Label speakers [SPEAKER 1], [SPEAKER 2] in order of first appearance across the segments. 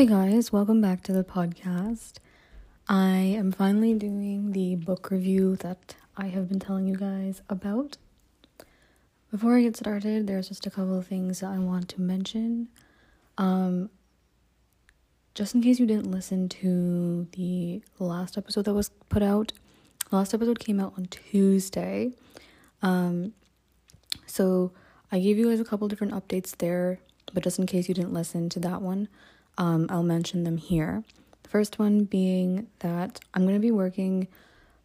[SPEAKER 1] Hey guys, welcome back to the podcast. I am finally doing the book review that I have been telling you guys about. Before I get started, there's just a couple of things that I want to mention. Um, just in case you didn't listen to the last episode that was put out, last episode came out on Tuesday. Um, so I gave you guys a couple different updates there, but just in case you didn't listen to that one, um, I'll mention them here. The first one being that I'm going to be working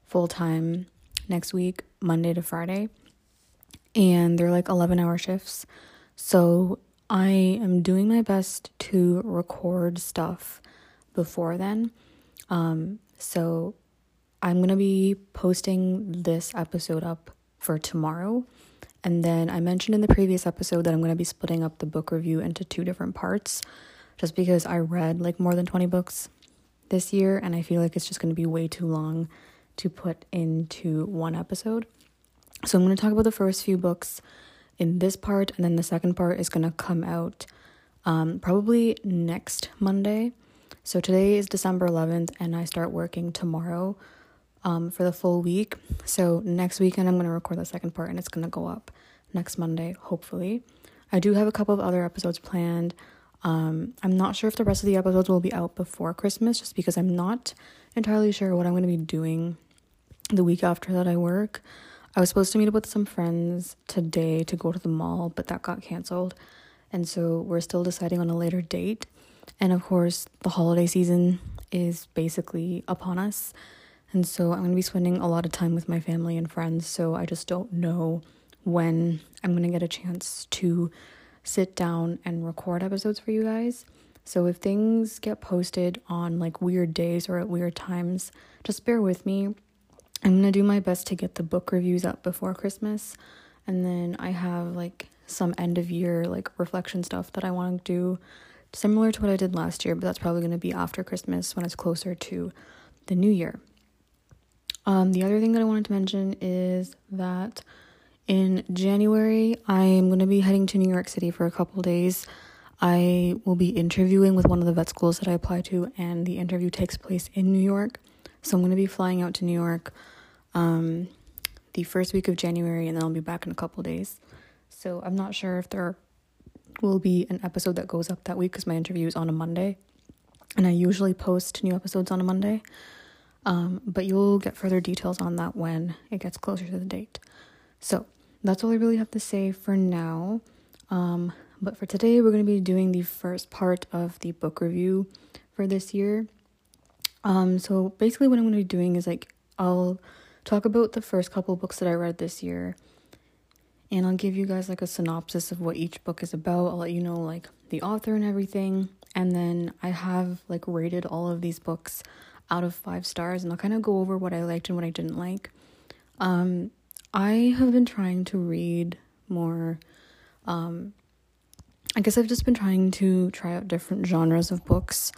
[SPEAKER 1] full time next week, Monday to Friday, and they're like 11 hour shifts. So I am doing my best to record stuff before then. Um, so I'm going to be posting this episode up for tomorrow. And then I mentioned in the previous episode that I'm going to be splitting up the book review into two different parts just because I read like more than 20 books this year and I feel like it's just going to be way too long to put into one episode. So I'm going to talk about the first few books in this part and then the second part is going to come out um, probably next Monday. So today is December 11th and I start working tomorrow um, for the full week. So next weekend I'm going to record the second part and it's going to go up next Monday, hopefully. I do have a couple of other episodes planned. Um, I'm not sure if the rest of the episodes will be out before Christmas, just because I'm not entirely sure what I'm going to be doing the week after that I work. I was supposed to meet up with some friends today to go to the mall, but that got canceled. And so we're still deciding on a later date. And of course, the holiday season is basically upon us. And so I'm going to be spending a lot of time with my family and friends. So I just don't know when I'm going to get a chance to sit down and record episodes for you guys. So if things get posted on like weird days or at weird times, just bear with me. I'm to do my best to get the book reviews up before Christmas. And then I have like some end of year like reflection stuff that I want to do similar to what I did last year, but that's probably going to be after Christmas when it's closer to the new year. Um, the other thing that I wanted to mention is that in January, I'm going to be heading to New York City for a couple days. I will be interviewing with one of the vet schools that I apply to, and the interview takes place in New York. So I'm going to be flying out to New York um, the first week of January, and then I'll be back in a couple days. So I'm not sure if there will be an episode that goes up that week because my interview is on a Monday, and I usually post new episodes on a Monday. Um, but you'll get further details on that when it gets closer to the date. So that's all I really have to say for now. Um, but for today, we're going to be doing the first part of the book review for this year. Um, so basically, what I'm going to be doing is like I'll talk about the first couple books that I read this year, and I'll give you guys like a synopsis of what each book is about. I'll let you know like the author and everything, and then I have like rated all of these books out of five stars, and I'll kind of go over what I liked and what I didn't like. Um, I have been trying to read more. Um, I guess I've just been trying to try out different genres of books.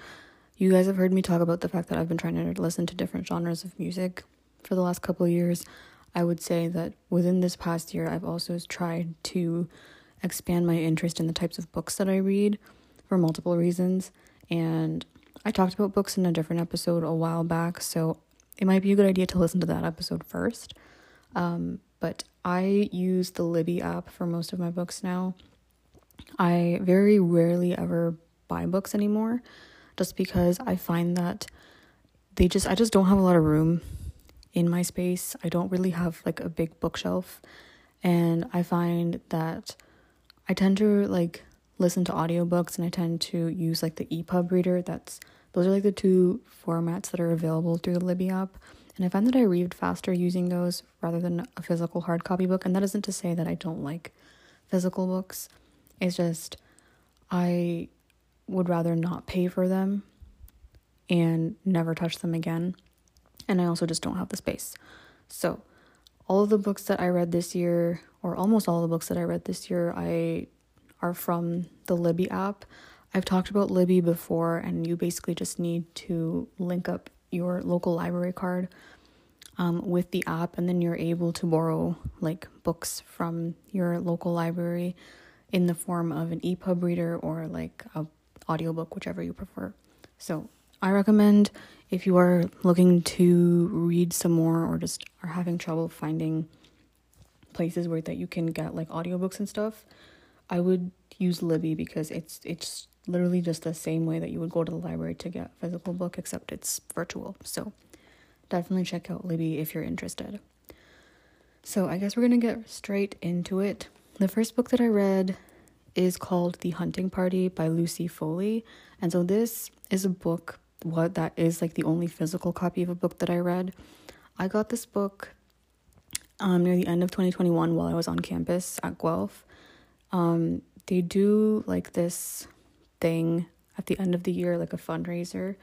[SPEAKER 1] You guys have heard me talk about the fact that I've been trying to listen to different genres of music for the last couple of years. I would say that within this past year, I've also tried to expand my interest in the types of books that I read for multiple reasons. And I talked about books in a different episode a while back, so it might be a good idea to listen to that episode first. Um, but I use the Libby app for most of my books now. I very rarely ever buy books anymore just because I find that they just I just don't have a lot of room in my space. I don't really have like a big bookshelf and I find that I tend to like listen to audiobooks and I tend to use like the EPUB reader. That's those are like the two formats that are available through the Libby app. And I find that I read faster using those rather than a physical hard copy book. And that isn't to say that I don't like physical books, it's just I would rather not pay for them and never touch them again. And I also just don't have the space. So, all of the books that I read this year, or almost all the books that I read this year, I are from the Libby app. I've talked about Libby before, and you basically just need to link up your local library card um, with the app, and then you're able to borrow like books from your local library in the form of an EPUB reader or like a audiobook, whichever you prefer. So I recommend if you are looking to read some more or just are having trouble finding places where that you can get like audiobooks and stuff, I would use Libby because it's it's literally just the same way that you would go to the library to get a physical book except it's virtual. So definitely check out Libby if you're interested. So I guess we're to get straight into it. The first book that I read is called The Hunting Party by Lucy Foley. And so this is a book what that is like the only physical copy of a book that I read. I got this book um, near the end of 2021 while I was on campus at Guelph. Um, they do like this thing at the end of the year, like a fundraiser,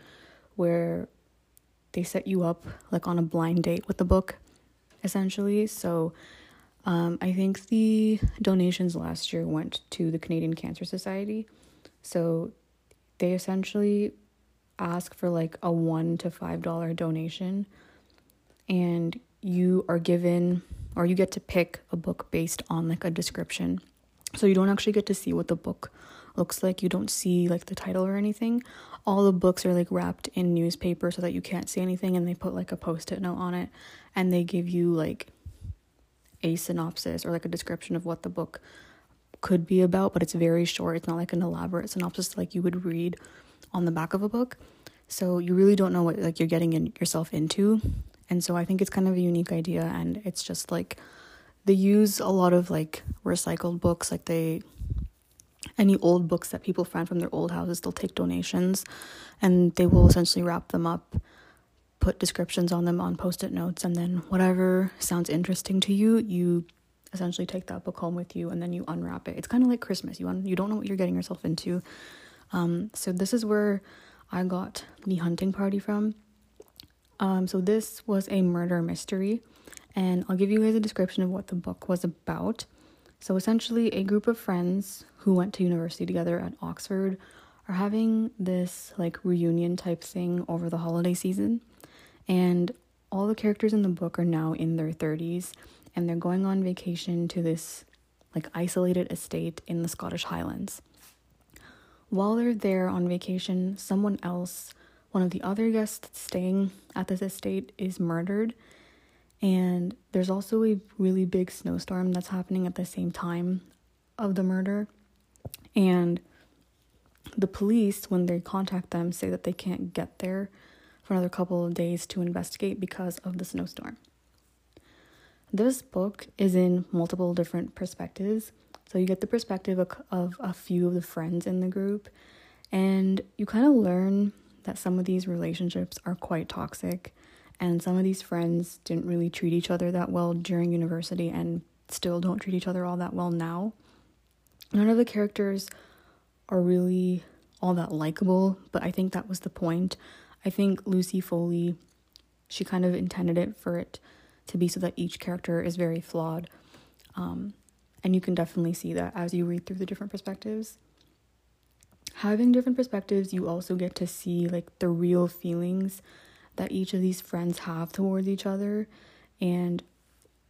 [SPEAKER 1] where they set you up like on a blind date with the book, essentially. So um, I think the donations last year went to the Canadian Cancer Society. So they essentially ask for like a one to five dollar donation and you are given or you get to pick a book based on like a description so you don't actually get to see what the book looks like you don't see like the title or anything all the books are like wrapped in newspaper so that you can't see anything and they put like a post-it note on it and they give you like a synopsis or like a description of what the book could be about but it's very short it's not like an elaborate synopsis like you would read on the back of a book. So you really don't know what like you're getting in, yourself into. And so I think it's kind of a unique idea and it's just like they use a lot of like recycled books like they any old books that people find from their old houses they'll take donations and they will essentially wrap them up put descriptions on them on post-it notes and then whatever sounds interesting to you you essentially take that book home with you and then you unwrap it it's kind of like christmas you un- you don't know what you're getting yourself into um, so this is where I got the hunting party from. Um, so this was a murder mystery, and I'll give you guys a description of what the book was about. So essentially, a group of friends who went to university together at Oxford are having this like reunion type thing over the holiday season, and all the characters in the book are now in their 30s and they're going on vacation to this like isolated estate in the Scottish Highlands. While they're there on vacation, someone else, one of the other guests staying at this estate, is murdered. And there's also a really big snowstorm that's happening at the same time of the murder. And the police, when they contact them, say that they can't get there for another couple of days to investigate because of the snowstorm. This book is in multiple different perspectives. So you get the perspective of, a few of the friends in the group, and you kind of learn that some of these relationships are quite toxic, and some of these friends didn't really treat each other that well during university and still don't treat each other all that well now. None of the characters are really all that likable, but I think that was the point. I think Lucy Foley, she kind of intended it for it to be so that each character is very flawed. Um, and you can definitely see that as you read through the different perspectives. Having different perspectives, you also get to see like the real feelings that each of these friends have towards each other. And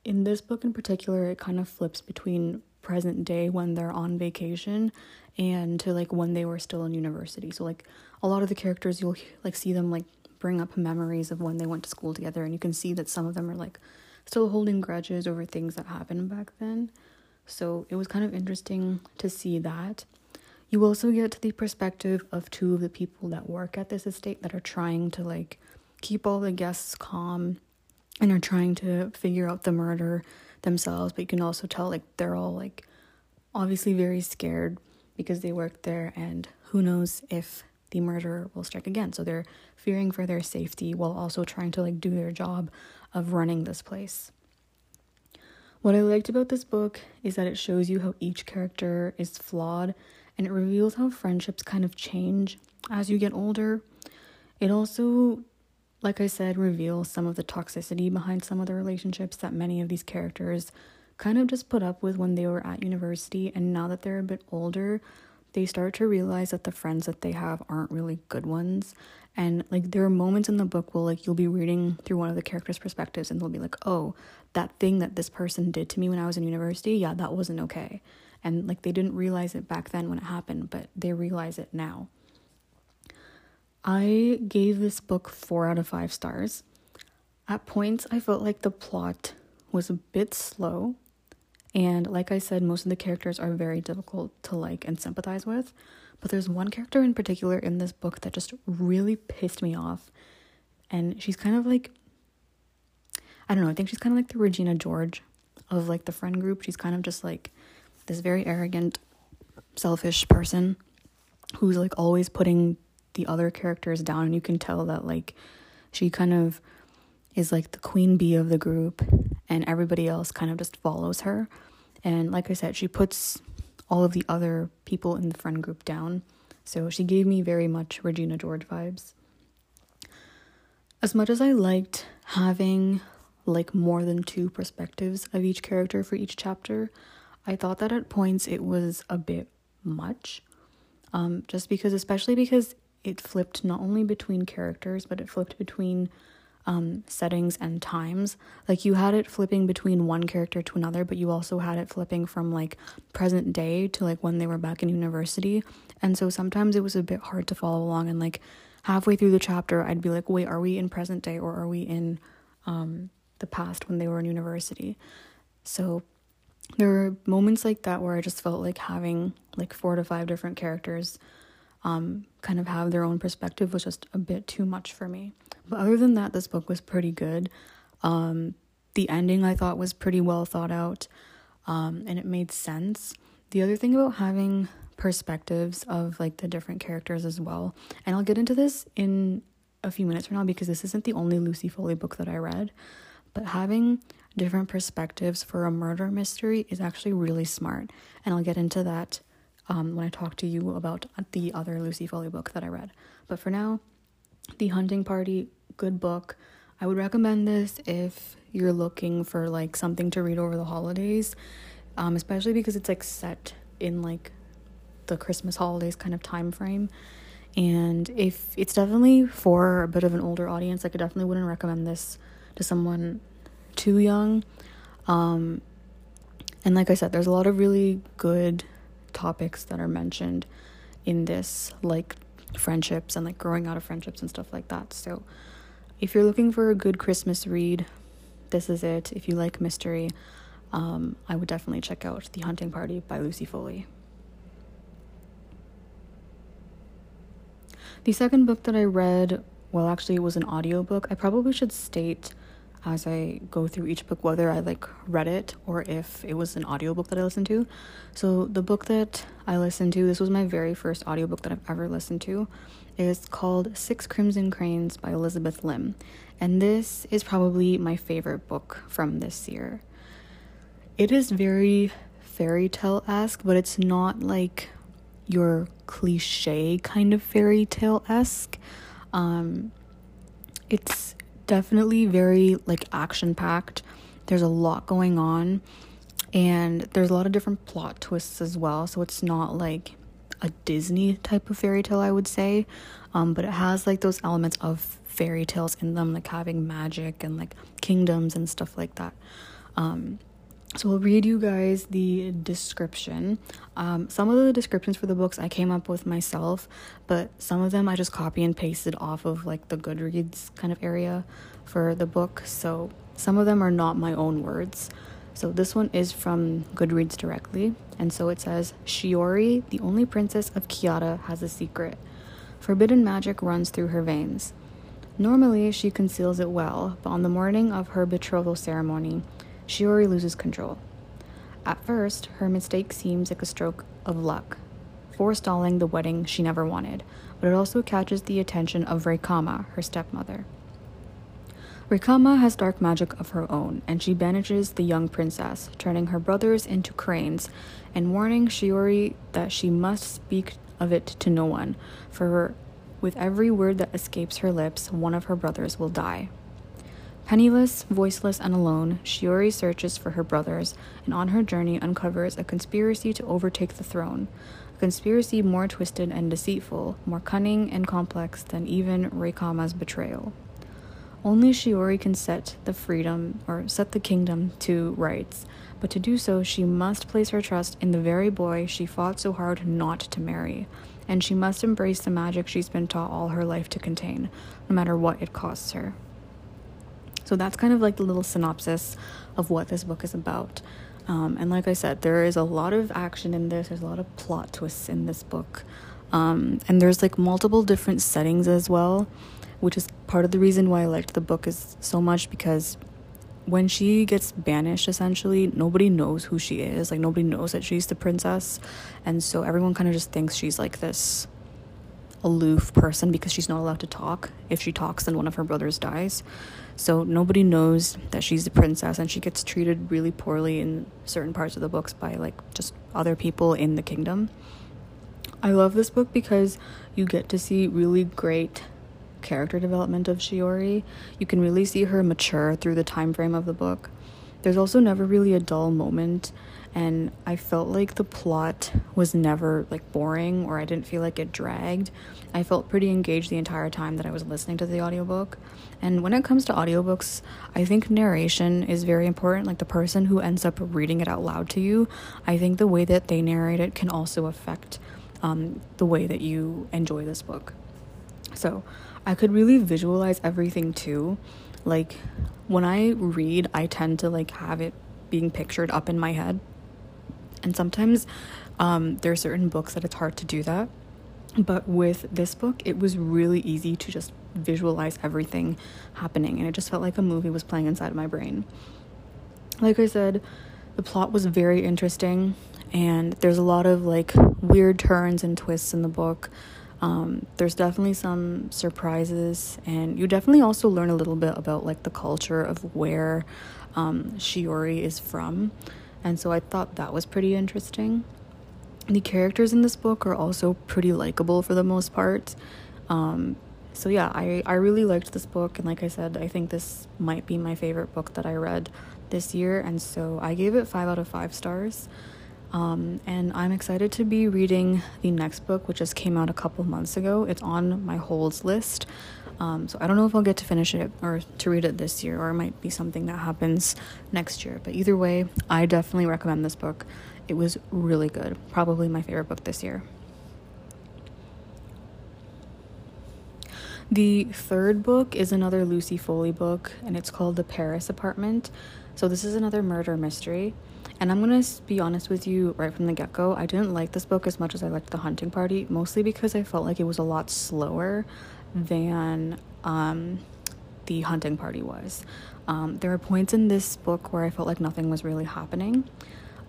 [SPEAKER 1] in this book in particular, it kind of flips between present day when they're on vacation and to like when they were still in university. So like a lot of the characters you'll like see them like bring up memories of when they went to school together and you can see that some of them are like still holding grudges over things that happened back then. So it was kind of interesting to see that. You also get the perspective of two of the people that work at this estate that are trying to like keep all the guests calm and are trying to figure out the murder themselves, but you can also tell like they're all like obviously very scared because they work there and who knows if the murderer will strike again. So they're fearing for their safety while also trying to like do their job of running this place. What I liked about this book is that it shows you how each character is flawed and it reveals how friendships kind of change as you get older. It also, like I said, reveal some of the toxicity behind some of the relationships that many of these characters kind of just put up with when they were at university. And now that they're a bit older, they start to realize that the friends that they have aren't really good ones. And like there are moments in the book where like you'll be reading through one of the characters perspectives and they'll be like oh that thing that this person did to me when i was in university yeah that wasn't okay. And like they didn't realize it back then when it happened but they realize it now I gave this book four out of five stars. At points, I felt like the plot was a bit slow. And like I said, most of the characters are very difficult to like and sympathize with. But there's one character in particular in this book that just really pissed me off. And she's kind of like, I don't know, I think she's kind of like the Regina George of like the friend group. She's kind of just like this very arrogant, selfish person who's like always putting the other characters down. And you can tell that like she kind of is like the queen bee of the group and everybody else kind of just follows her. And like I said, she puts all of the other people in the friend group down. So she gave me very much Regina George vibes. As much as I liked having like more than two perspectives of each character for each chapter, I thought that at points it was a bit much. Um, just because, especially because it flipped not only between characters, but it flipped between um, settings and times. Like you had it flipping between one character to another, but you also had it flipping from like present day to like when they were back in university. And so sometimes it was a bit hard to follow along. And like halfway through the chapter, I'd be like, wait, are we in present day or are we in um, the past when they were in university? So there were moments like that where I just felt like having like four to five different characters um, kind of have their own perspective was just a bit too much for me. But other than that, this book was pretty good. Um, the ending I thought was pretty well thought out um, and it made sense. The other thing about having perspectives of like the different characters as well, and I'll get into this in a few minutes from now because this isn't the only Lucy Foley book that I read, but having different perspectives for a murder mystery is actually really smart. And I'll get into that um, when I talk to you about the other Lucy Foley book that I read. But for now, The Hunting Party, good book. I would recommend this if you're looking for like something to read over the holidays, um, especially because it's like set in like the Christmas holidays kind of time frame. And if it's definitely for a bit of an older audience, like I definitely wouldn't recommend this to someone too young. Um, and like I said, there's a lot of really good topics that are mentioned in this, like friendships and like growing out of friendships and stuff like that. So, if you're looking for a good Christmas read, this is it. If you like mystery, um, I would definitely check out The Hunting Party by Lucy Foley. The second book that I read, well, actually, it was an audiobook. I probably should state as I go through each book whether I like read it or if it was an audiobook that I listened to. So the book that I listened to, this was my very first audiobook that I've ever listened to, is called Six Crimson Cranes by Elizabeth Lim. And this is probably my favorite book from this year. It is very fairy tale esque, but it's not like your cliche kind of fairy tale esque. Um, it's definitely very like action packed. There's a lot going on and there's a lot of different plot twists as well. So it's not like a Disney type of fairy tale, I would say. Um, but it has like those elements of fairy tales in them, like having magic and like kingdoms and stuff like that. Um, so I'll read you guys the description. Um, some of the descriptions for the books I came up with myself, but some of them I just copy and pasted off of like the Goodreads kind of area for the book. So some of them are not my own words. So this one is from Goodreads directly, and so it says Shiori, the only princess of Kiata, has a secret. Forbidden magic runs through her veins. Normally, she conceals it well, but on the morning of her betrothal ceremony, Shiori loses control. At first, her mistake seems like a stroke of luck, forestalling the wedding she never wanted, but it also catches the attention of Raikama, her stepmother. Raikama has dark magic of her own, and she banishes the young princess, turning her brothers into cranes, and warning Shiori that she must speak of it to no one, for with every word that escapes her lips, one of her brothers will die. Penniless, voiceless, and alone, Shiori searches for her brothers and on her journey uncovers a conspiracy to overtake the throne. A conspiracy more twisted and deceitful, more cunning and complex than even Raikama's betrayal. Only Shiori can set the freedom or set the kingdom to rights, but to do so she must place her trust in the very boy she fought so hard not to marry, and she must embrace the magic she's been taught all her life to contain, no matter what it costs her. So that's kind of like the little synopsis of what this book is about. Um, and like I said, there is a lot of action in this, there's a lot of plot twists in this book. Um, and there's like multiple different settings as well, which is part of the reason why I liked the book is so much because when she gets banished essentially nobody knows who she is like nobody knows that she's the princess and so everyone kind of just thinks she's like this aloof person because she's not allowed to talk if she talks then one of her brothers dies so nobody knows that she's the princess and she gets treated really poorly in certain parts of the books by like just other people in the kingdom i love this book because you get to see really great character development of Shiori. You can really see her mature through the time frame of the book. There's also never really a dull moment and I felt like the plot was never like boring or I didn't feel like it dragged. I felt pretty engaged the entire time that I was listening to the audiobook. And when it comes to audiobooks, I think narration is very important. Like the person who ends up reading it out loud to you, I think the way that they narrate it can also affect um, the way that you enjoy this book. So I could really visualize everything too. Like when I read, I tend to like have it being pictured up in my head. And sometimes um, there are certain books that it's hard to do that. But with this book, it was really easy to just visualize everything happening. And it just felt like a movie was playing inside my brain. Like I said, the plot was very interesting. And there's a lot of like weird turns and twists in the book. Um, there's definitely some surprises, and you definitely also learn a little bit about like the culture of where um, Shiori is from, and so I thought that was pretty interesting. The characters in this book are also pretty likable for the most part. Um, so yeah, I, I really liked this book, and like I said, I think this might be my favorite book that I read this year, and so I gave it five out of five stars. Um, and I'm excited to be reading the next book, which just came out a couple months ago. It's on my holds list. Um, so I don't know if I'll get to finish it or to read it this year, or it might be something that happens next year. But either way, I definitely recommend this book. It was really good. Probably my favorite book this year. The third book is another Lucy Foley book, and it's called The Paris Apartment. So, this is another murder mystery. And I'm gonna be honest with you right from the get go. I didn't like this book as much as I liked The Hunting Party, mostly because I felt like it was a lot slower than um, The Hunting Party was. Um, there are points in this book where I felt like nothing was really happening.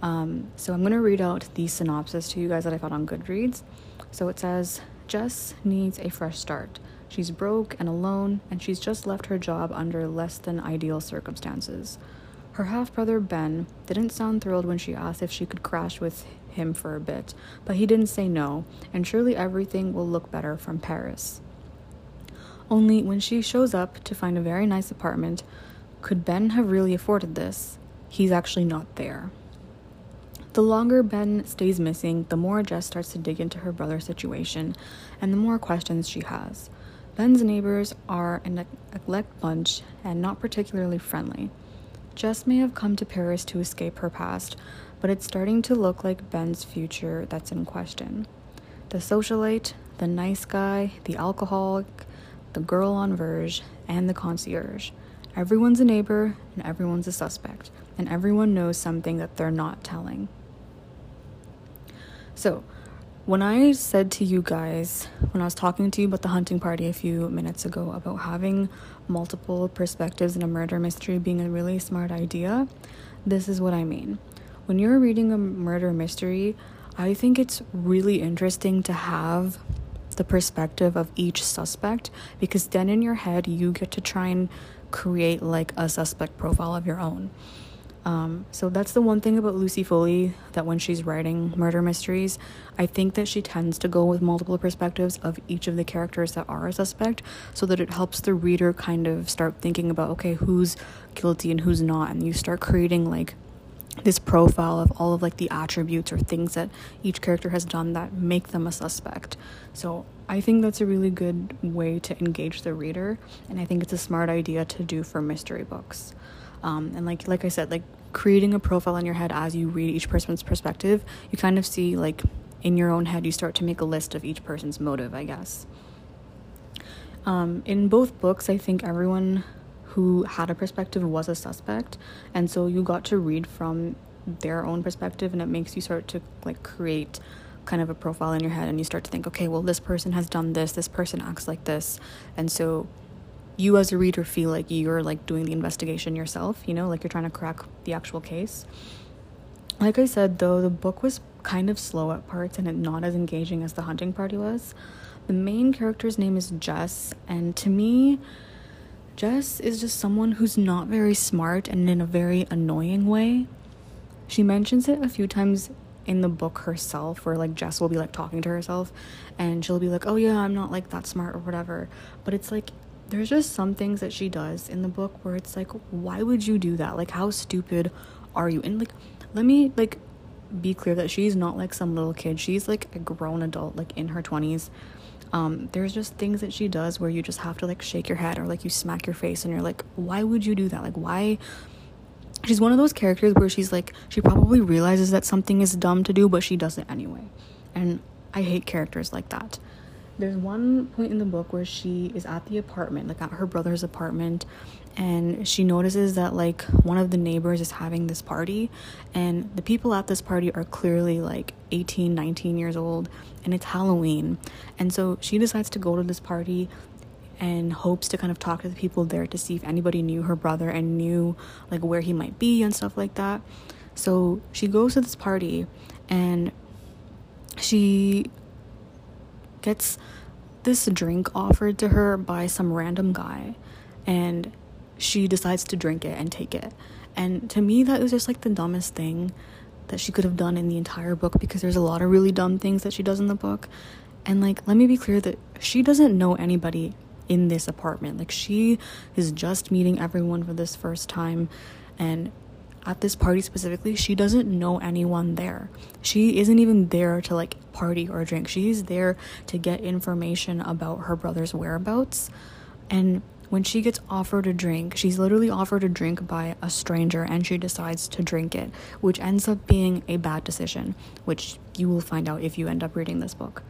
[SPEAKER 1] Um, so I'm gonna read out the synopsis to you guys that I found on Goodreads. So it says Jess needs a fresh start. She's broke and alone, and she's just left her job under less than ideal circumstances. Her half brother Ben didn't sound thrilled when she asked if she could crash with him for a bit, but he didn't say no, and surely everything will look better from Paris. Only when she shows up to find a very nice apartment, could Ben have really afforded this? He's actually not there. The longer Ben stays missing, the more Jess starts to dig into her brother's situation and the more questions she has. Ben's neighbors are a neglect bunch and not particularly friendly. Jess may have come to Paris to escape her past, but it's starting to look like Ben's future that's in question. The socialite, the nice guy, the alcoholic, the girl on verge, and the concierge. Everyone's a neighbor and everyone's a suspect, and everyone knows something that they're not telling. So, when I said to you guys, when I was talking to you about the hunting party a few minutes ago, about having multiple perspectives in a murder mystery being a really smart idea, this is what I mean. When you're reading a murder mystery, I think it's really interesting to have the perspective of each suspect because then in your head you get to try and create like a suspect profile of your own. Um, so that's the one thing about Lucy Foley that when she's writing murder mysteries, I think that she tends to go with multiple perspectives of each of the characters that are a suspect so that it helps the reader kind of start thinking about, okay, who's guilty and who's not. And you start creating like this profile of all of like the attributes or things that each character has done that make them a suspect. So I think that's a really good way to engage the reader, and I think it's a smart idea to do for mystery books. Um, and like like I said, like creating a profile in your head as you read each person's perspective, you kind of see like in your own head, you start to make a list of each person's motive, I guess. Um, in both books, I think everyone who had a perspective was a suspect, and so you got to read from their own perspective, and it makes you start to like create kind of a profile in your head, and you start to think, okay, well, this person has done this, this person acts like this, and so you as a reader feel like you're like doing the investigation yourself, you know, like you're trying to crack the actual case. Like I said, though, the book was kind of slow at parts and not as engaging as the hunting party was. The main character's name is Jess, and to me, Jess is just someone who's not very smart and in a very annoying way. She mentions it a few times in the book herself, where like Jess will be like talking to herself and she'll be like, Oh, yeah, I'm not like that smart or whatever. But it's like there's just some things that she does in the book where it's like why would you do that like how stupid are you and like let me like be clear that she's not like some little kid she's like a grown adult like in her 20s um, there's just things that she does where you just have to like shake your head or like you smack your face and you're like why would you do that? Like why she's one of those characters where she's like she probably realizes that something is dumb to do but she does it anyway. And i hate characters like that. There's one point in the book where she is at the apartment, like at her brother's apartment, and she notices that like one of the neighbors is having this party, and the people at this party are clearly like 18, 19 years old, and it's Halloween. And so she decides to go to this party and hopes to kind of talk to the people there to see if anybody knew her brother and knew like where he might be and stuff like that. So she goes to this party and she gets this drink offered to her by some random guy and she decides to drink it and take it. And to me, that was just like the dumbest thing that she could have done in the entire book because there's a lot of really dumb things that she does in the book. And like, let me be clear that she doesn't know anybody in this apartment. Like, she is just meeting everyone for this first time. And at this party specifically, she doesn't know anyone there. She isn't even there to like party or drink. She's there to get information about her brother's whereabouts. And when she gets offered a drink, she's literally offered a drink by a stranger and she decides to drink it, which ends up being a bad decision, which you will find out if you end up reading this book.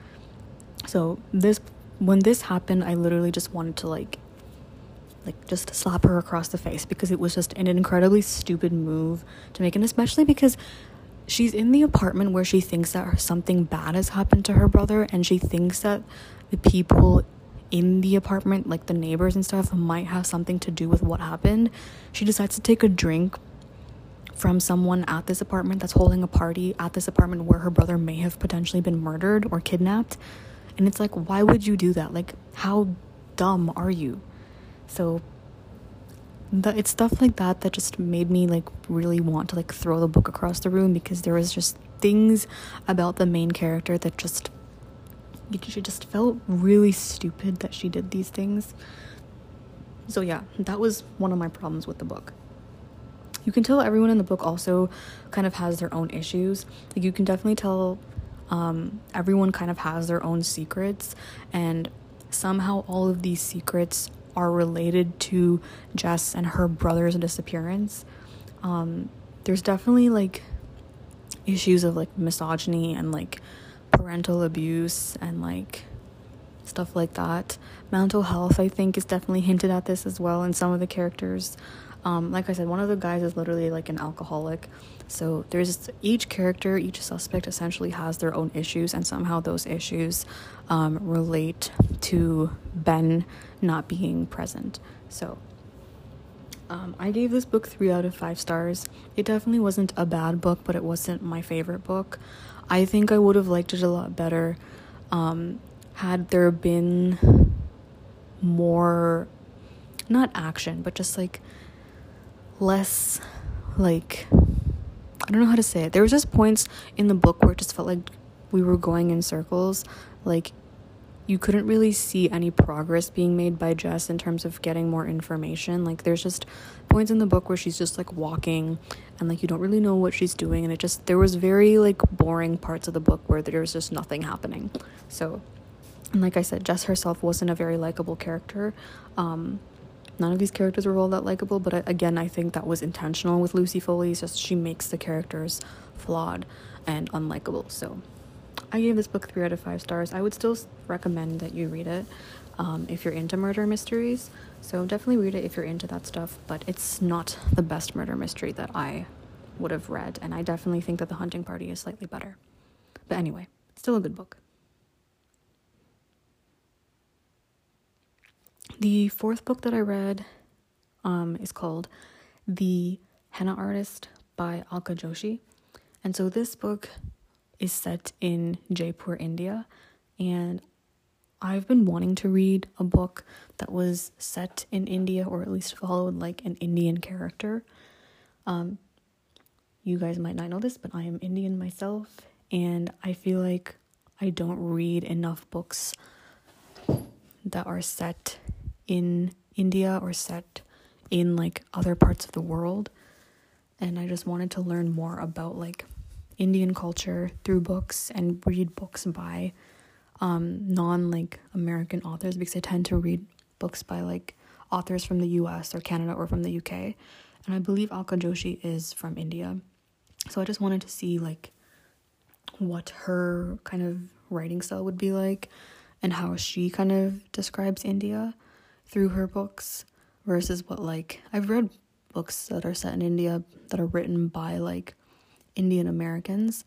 [SPEAKER 1] So, this when this happened, I literally just wanted to like like just slap her across the face because it was just an incredibly stupid move to make and especially because she's in the apartment where she thinks that something bad has happened to her brother and she thinks that the people in the apartment like the neighbors and stuff might have something to do with what happened. She decides to take a drink from someone at this apartment that's holding a party at this apartment where her brother may have potentially been murdered or kidnapped. And it's like why would you do that? Like how dumb are you? So the, it's stuff like that that just made me like really want to like throw the book across the room because there was just things about the main character that just she just felt really stupid that she did these things. So yeah, that was one of my problems with the book. You can tell everyone in the book also kind of has their own issues. Like you can definitely tell um, everyone kind of has their own secrets, and somehow all of these secrets are related to Jess and her brother's disappearance. Um, there's definitely like issues of like misogyny and like parental abuse and like stuff like that. Mental health, I think, is definitely hinted at this as well in some of the characters. Um, like I said, one of the guys is literally like an alcoholic. So there's each character, each suspect essentially has their own issues, and somehow those issues um, relate to Ben not being present. So um, I gave this book three out of five stars. It definitely wasn't a bad book, but it wasn't my favorite book. I think I would have liked it a lot better um, had there been more, not action, but just like less, like, I don't know how to say it. There was just points in the book where it just felt like we were going in circles. Like, you couldn't really see any progress being made by Jess in terms of getting more information. Like there's just points in the book where she's just like walking and like you don't really know what she's doing and it just there was very like boring parts of the book where there was just nothing happening. So and like I said, Jess herself wasn't a very likable character. Um none of these characters were all that likable, but I, again, I think that was intentional with Lucy Foley. It's just she makes the characters flawed and unlikable. So I gave this book three out of five stars. I would still recommend that you read it um, if you're into murder mysteries. So definitely read it if you're into that stuff. But it's not the best murder mystery that I would have read, and I definitely think that The Hunting Party is slightly better. But anyway, still a good book. The fourth book that I read um, is called The Henna Artist by Alka Joshi. And so this book is set in Jaipur, India. And I've been wanting to read a book that was set in India or at least followed like an Indian character. Um, you guys might not know this, but I am Indian myself, and I feel like I don't read enough books that are set in India or set in like other parts of the world. And I just wanted to learn more about like Indian culture through books and read books by um, non like American authors because I tend to read books by like authors from the US or Canada or from the UK. And I believe Alka Joshi is from India. So I just wanted to see like what her kind of writing style would be like and how she kind of describes India through her books versus what like I've read books that are set in India that are written by like Indian Americans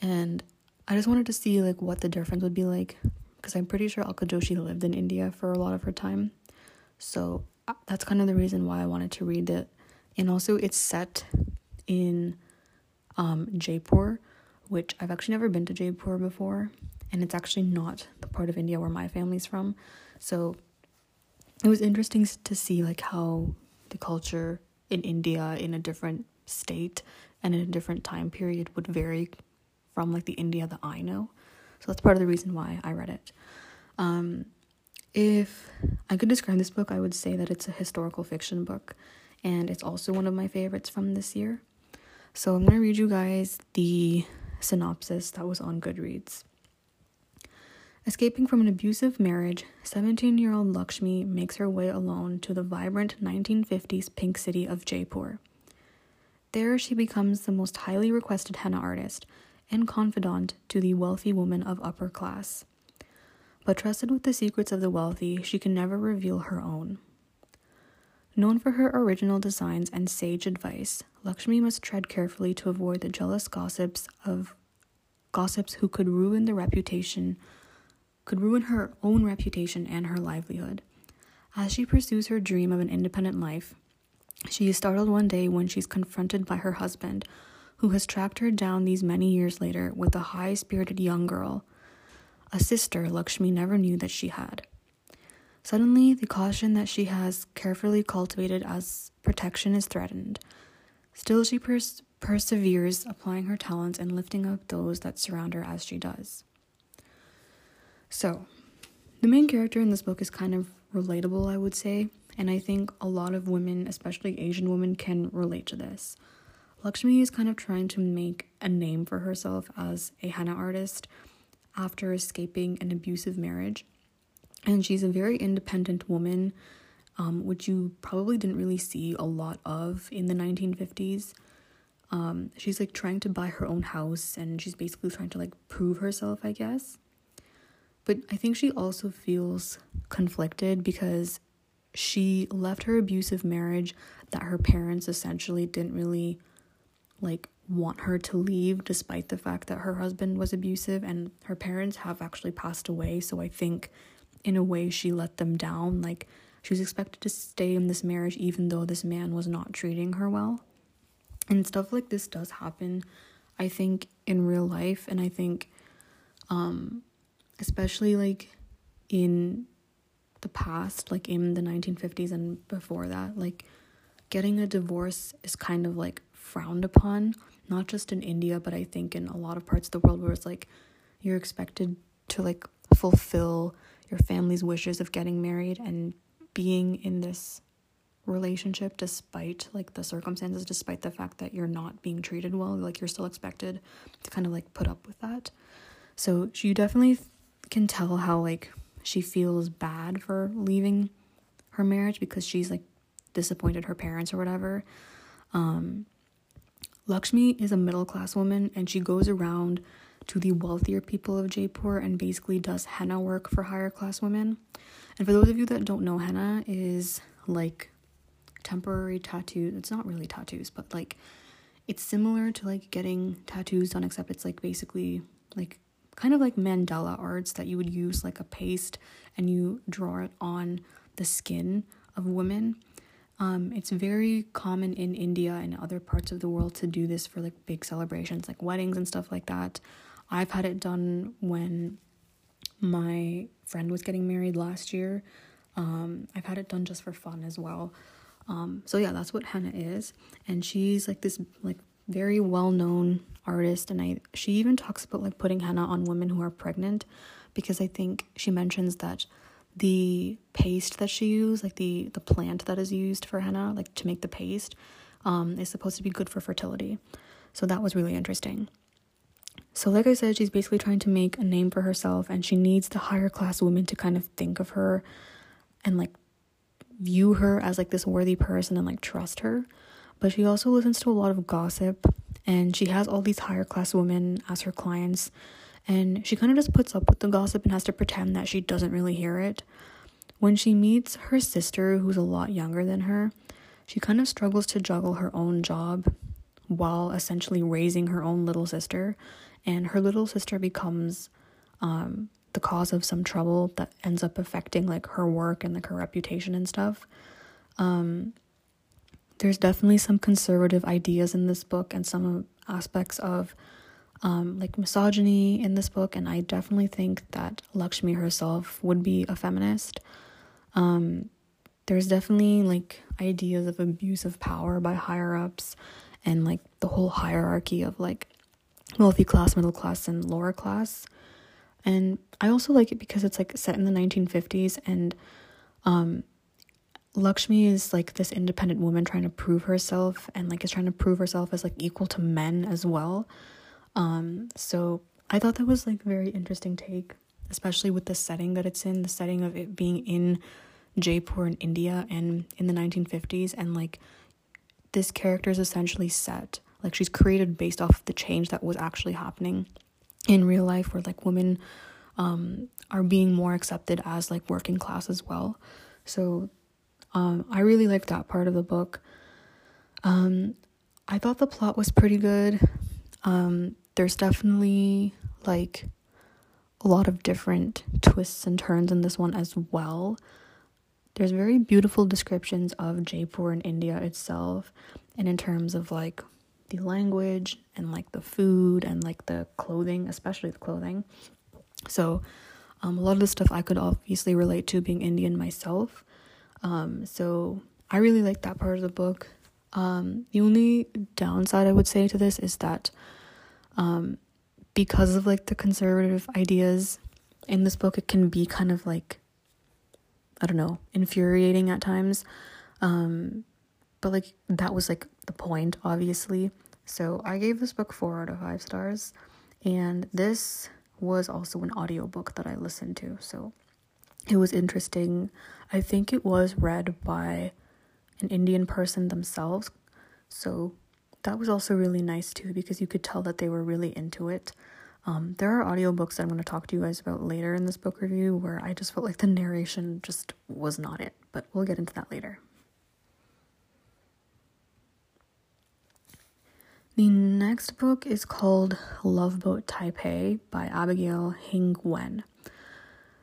[SPEAKER 1] and I just wanted to see like what the difference would be like because I'm pretty sure Alka Joshi lived in India for a lot of her time. So uh, that's kind of the reason why I wanted to read it. And also it's set in um, Jaipur, which I've actually never been to Jaipur before, and it's actually not the part of India where my family's from. So it was interesting to see like how the culture in India in a different state and in a different time period would vary from like the India that I know. So that's part of the reason why I read it. Um, if I could describe this book, I would say that it's a historical fiction book, and it's also one of my favorites from this year. So I'm going to read you guys the synopsis that was on Goodreads. Escaping from an abusive marriage, 17 year old Lakshmi makes her way alone to the vibrant 1950s pink city of Jaipur. There, she becomes the most highly requested henna artist and confidant to the wealthy woman of upper class. But trusted with the secrets of the wealthy, she can never reveal her own. Known for her original designs and sage advice, Lakshmi must tread carefully to avoid the jealous gossips of gossips who could ruin the reputation could ruin her own reputation and her livelihood. As she pursues her dream of an independent life, she is startled one day when she's confronted by her husband, who has tracked her down these many years later with a high spirited young girl, a sister Lakshmi never knew that she had. Suddenly, the caution that she has carefully cultivated as protection is threatened. Still, she pers- perseveres, applying her talents and lifting up those that surround her as she does. So, the main character in this book is kind of relatable, I would say, and I think a lot of women, especially Asian women, can relate to this. Lakshmi is kind of trying to make a name for herself as a henna artist after escaping an abusive marriage and she's a very independent woman, um, which you probably didn't really see a lot of in the 1950s. Um, she's like trying to buy her own house and she's basically trying to like prove herself, I guess. But I think she also feels conflicted because she left her abusive marriage that her parents essentially didn't really like want her to leave despite the fact that her husband was abusive and her parents have actually passed away. So i think in a way she let them down. Like she was expected to stay in this marriage even though this man was not treating her well. And stuff like this does happen i think in real life. And i think um especially like in the past like in the 1950s and before that like getting a divorce is kind of like frowned upon not just in India but I think in a lot of parts of the world where it's like you're expected to like fulfill your family's wishes of getting married and being in this relationship despite like the circumstances despite the fact that you're not being treated well like you're still expected to kind of like put up with that. So you definitely can tell how like she feels bad for leaving her marriage because she's like disappointed her parents or whatever. Um Lakshmi is a middle class woman and she goes around to the wealthier people of Jaipur and basically does henna work for higher class women. And for those of you that don't know, henna is like temporary tattoo. It's not really tattoos, but like it's similar to like getting tattoos done, except it's like basically like kind of like mandala arts that you would use like a paste and you draw it on the skin of women. Um, it's very common in India and other parts of the world to do this for like big celebrations, like weddings and stuff like that. I've had it done when my friend was getting married last year. Um, I've had it done just for fun as well. Um, so yeah, that's what henna is, and she's like this like very well known artist, and I she even talks about like putting henna on women who are pregnant, because I think she mentions that the paste that she used, like the the plant that is used for henna, like to make the paste, um, is supposed to be good for fertility. So that was really interesting. So, like I said, she's basically trying to make a name for herself, and she needs the higher class women to kind of think of her and like view her as like this worthy person and like trust her. But she also listens to a lot of gossip and she has all these higher class women as her clients and she kind of just puts up with the gossip and has to pretend that she doesn't really hear it. When she meets her sister, who's a lot younger than her, she kind of struggles to juggle her own job while essentially raising her own little sister. And her little sister becomes um, the cause of some trouble that ends up affecting like her work and like her reputation and stuff. Um, there's definitely some conservative ideas in this book and some aspects of um, like misogyny in this book, and I definitely think that Lakshmi herself would be a feminist. Um, there's definitely like ideas of abuse of power by higher ups and like the whole hierarchy of like wealthy class, middle class, and lower class. And I also like it because it's like set in the 1950s and um Lakshmi is like this independent woman trying to prove herself and like is trying to prove herself as like equal to men as well. Um so I thought that was like very interesting take, especially with the setting that it's in, the setting of it being in Jaipur in India and in the 1950s and like this character is essentially set like she's created based off the change that was actually happening in real life where like women um, are being more accepted as like working class as well. So um, I really liked that part of the book. Um, I thought the plot was pretty good. There's definitely like a lot of different twists and turns in this one as well. There's very beautiful descriptions of Jaipur in India itself, and in terms of like the language and like the food and like the clothing, especially the clothing. So, um, a lot of the stuff I could obviously relate to being Indian myself. Um, so I really like that part of the book. Um, the only downside I would say to this is that um, because of like the conservative ideas in this book, it can be kind of like I don't know, infuriating at times. Um, but like that was like the point, obviously. So I gave this book four out of five stars, and this was also an audiobook that I listened to. So it was interesting. I think it was read by an Indian person themselves. So that was also really nice too because you could tell that they were really into it. Um, there are audiobooks that I'm going to talk to you guys about later in this book review where I just felt like the narration just was not it, but we'll get into that later. The next book is called Love Boat Taipei by Abigail Hing Wen.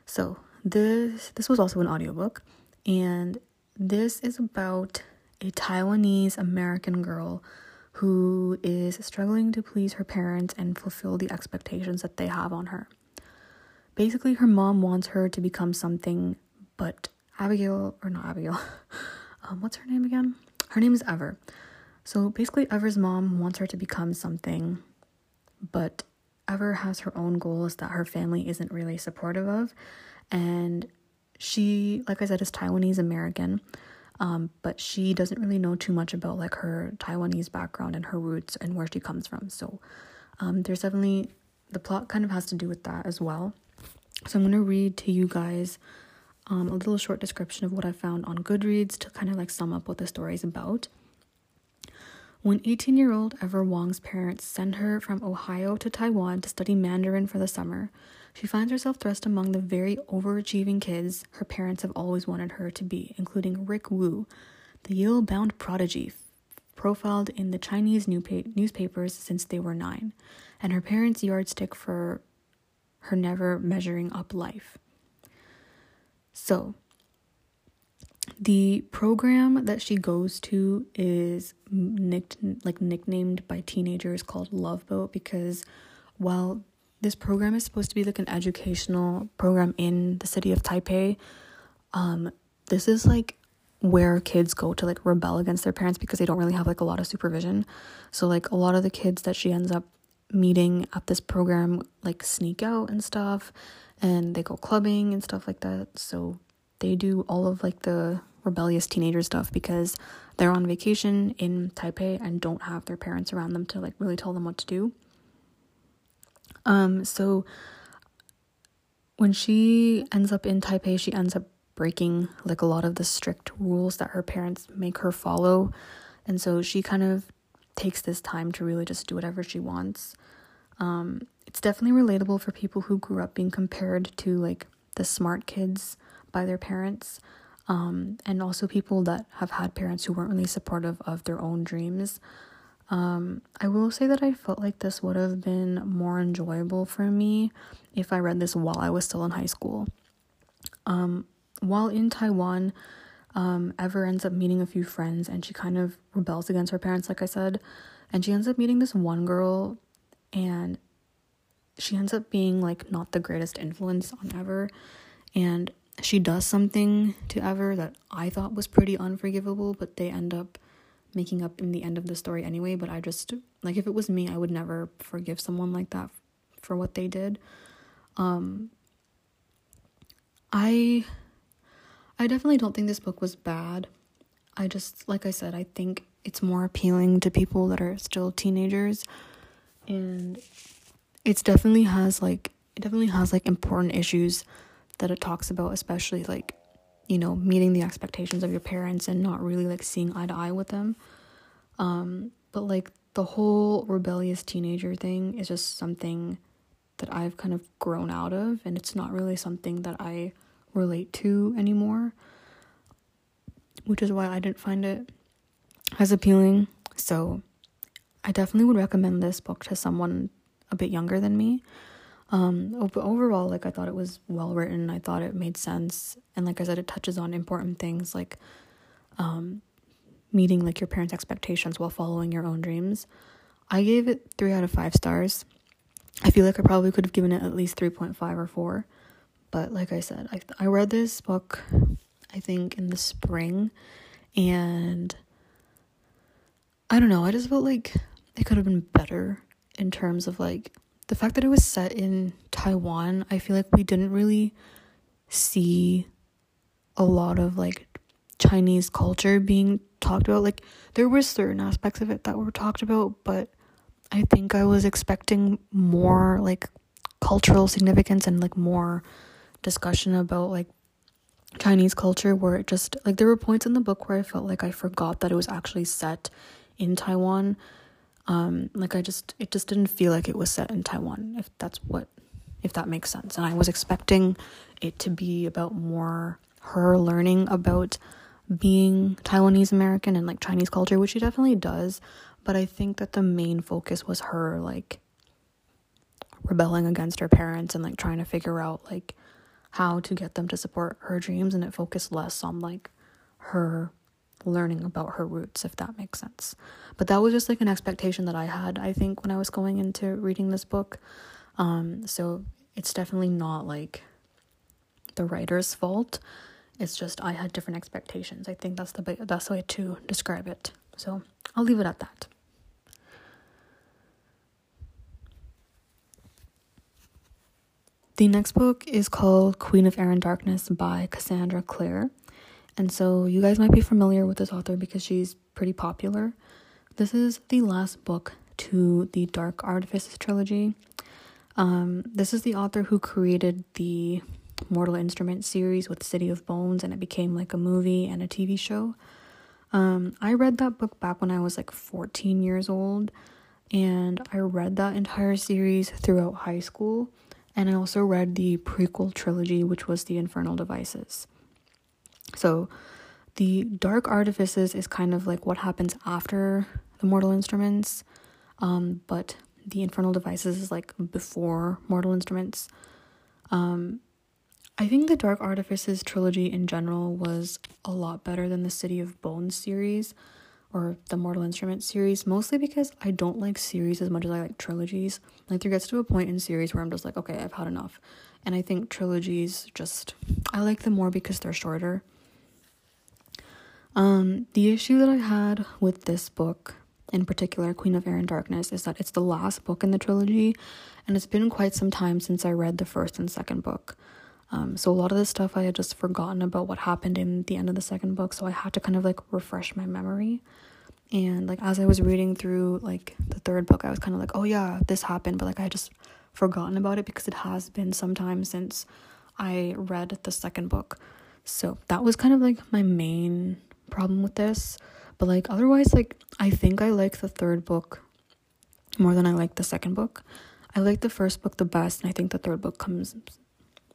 [SPEAKER 1] So, this this was also an audiobook and this is about a Taiwanese American girl who is struggling to please her parents and fulfill the expectations that they have on her. Basically, her mom wants her to become something, but Abigail, or not Abigail, um, what's her name again? Her name is Ever. So basically, Ever's mom wants her to become something, but Ever has her own goals that her family isn't really supportive of. And she, like I said, is Taiwanese American, um, but she doesn't really know too much about like her Taiwanese background and her roots and where she comes from. So um, there's definitely the plot kind of has to do with that as well. So I'm gonna read to you guys um, a little short description of what I found on Goodreads to kind of like sum up what the story is about. When 18 year old Ever Wong's parents send her from Ohio to Taiwan to study Mandarin for the summer, she finds herself thrust among the very overachieving kids her parents have always wanted her to be, including Rick Wu, the Yale bound prodigy profiled in the Chinese newspapers since they were nine, and her parents' yardstick for her never measuring up life. So, the program that she goes to is nicked, like nicknamed by teenagers called Love Boat because while this program is supposed to be like an educational program in the city of Taipei, um, this is like where kids go to like rebel against their parents because they don't really have like a lot of supervision. So like a lot of the kids that she ends up meeting at this program like sneak out and stuff and they go clubbing and stuff like that. So they do all of like the rebellious teenager stuff because they're on vacation in Taipei and don't have their parents around them to like really tell them what to do. Um so when she ends up in Taipei, she ends up breaking like a lot of the strict rules that her parents make her follow. And so she kind of takes this time to really just do whatever she wants. Um, it's definitely relatable for people who grew up being compared to like the smart kids by their parents. Um, and also people that have had parents who weren't really supportive of their own dreams. Um, I will say that I felt like this would have been more enjoyable for me if I read this while I was still in high school. Um, while in Taiwan, um, Ever ends up meeting a few friends and she kind of rebels against her parents, like I said. And she ends up meeting this one girl and she ends up being like not the greatest influence on Ever. And she does something to Ever that I thought was pretty unforgivable, but they end up making up in the end of the story anyway. But I just, like, if it was me, I would never forgive someone like that for what they did. Um, I I definitely don't think this book was bad. I just, like I said, I think it's more appealing to people that are still teenagers. And it's definitely has like, it definitely has like important issues that it talks about, especially like, you know, meeting the expectations of your parents and not really like seeing eye to eye with them. Um, but like the whole rebellious teenager thing is just something that I've kind of grown out of, and it's not really something that I relate to anymore, which is why I didn't find it as appealing. So, I definitely would recommend this book to someone a bit younger than me. Um, but overall, like I thought it was well written. I thought it made sense, and like I said, it touches on important things like um, meeting like your parents' expectations while following your own dreams. I gave it three out of five stars. I feel like I probably could have given it at least three point five or four. But like I said, I I read this book I think in the spring and I don't know, I just felt like it could have been better in terms of like the fact that it was set in Taiwan. I feel like we didn't really see a lot of like Chinese culture being talked about. Like there were certain aspects of it that were talked about, but I think I was expecting more like cultural significance and like more discussion about like Chinese culture where it just like there were points in the book where I felt like I forgot that it was actually set in Taiwan. Um like I just it just didn't feel like it was set in Taiwan if that's what if that makes sense. And I was expecting it to be about more her learning about being Taiwanese American and like Chinese culture, which she definitely does, but I think that the main focus was her like rebelling against her parents and like trying to figure out like how to get them to support her dreams and it focused less on like her learning about her roots if that makes sense. But that was just like an expectation that i had i think when i was going into reading this book. Um so it's definitely not like the writer's fault. It's just i had different expectations. I think that's the best way to describe it. So i'll leave it at that. The next book is called Queen of Air and Darkness by Cassandra Clare. And so you guys might be familiar with this author because she's pretty popular. This is the last book to the Dark Artifices trilogy. Um, this is the author who created the Mortal Instruments series with City of Bones, and it became like a movie and a TV show. Um, I read that book back when I was like 14 years old, and I read that entire series throughout high school. And I also read the prequel trilogy, which was The Infernal Devices. So, the Dark Artifices is kind of like what happens after the Mortal Instruments, um, but the Infernal Devices is like before Mortal Instruments. Um, I think the Dark Artifices trilogy in general was a lot better than the City of Bones series or the Mortal Instruments series, mostly because I don't like series as much as I like trilogies. Like there gets to a point in series where I'm just like, okay, I've had enough. And I think trilogies just I like them more because they're shorter. Um, the issue that I had with this book in particular, Queen of Air and Darkness, is that it's the last book in the trilogy, and it's been quite some time since I read the first and second book. Um, so a lot of the stuff I had just forgotten about what happened in the end of the second book, so I had to kind of like refresh my memory. And like as I was reading through like the third book, I was kind of like, oh yeah, this happened, but like I had just forgotten about it because it has been some time since I read the second book. So that was kind of like my main problem with this. But like otherwise, like I think I like the third book more than I like the second book. I like the first book the best, and I think the third book comes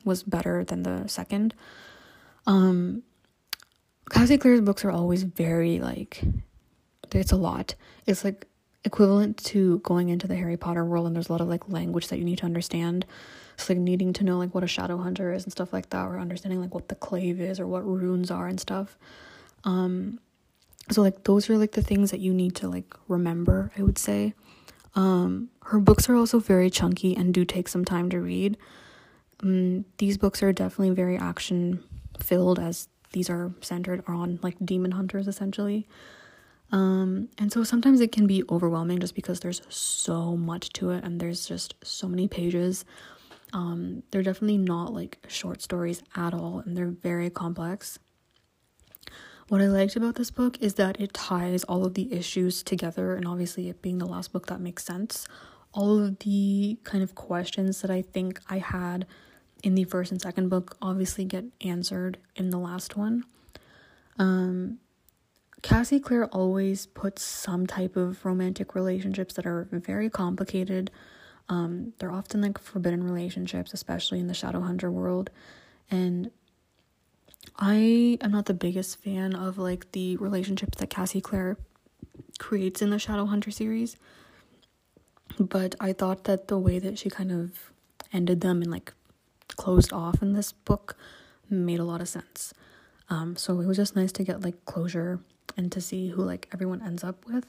[SPEAKER 1] was better than the second. Um Cassie Clare's books are always very like it's a lot. It's like equivalent to going into the Harry Potter world and there's a lot of like language that you need to understand. It's like needing to know like what a shadow hunter is and stuff like that, or understanding like what the clave is or what runes are and stuff. Um so like those are like the things that you need to like remember, I would say. Um her books are also very chunky and do take some time to read. Um, these books are definitely very action filled as these are centered on like demon hunters essentially. Um, and so sometimes it can be overwhelming just because there's so much to it and there's just so many pages. Um, they're definitely not like short stories at all and they're very complex. What I liked about this book is that it ties all of the issues together, and obviously, it being the last book, that makes sense. All of the kind of questions that I think I had in the first and second book obviously get answered in the last one. Um, Cassie Clare always puts some type of romantic relationships that are very complicated. Um, they're often like forbidden relationships, especially in the Shadowhunter world. And I am not the biggest fan of like the relationships that Cassie Clare creates in the Shadowhunter series. But I thought that the way that she kind of ended them and like closed off in this book made a lot of sense. Um, so it was just nice to get like closure and to see who like everyone ends up with.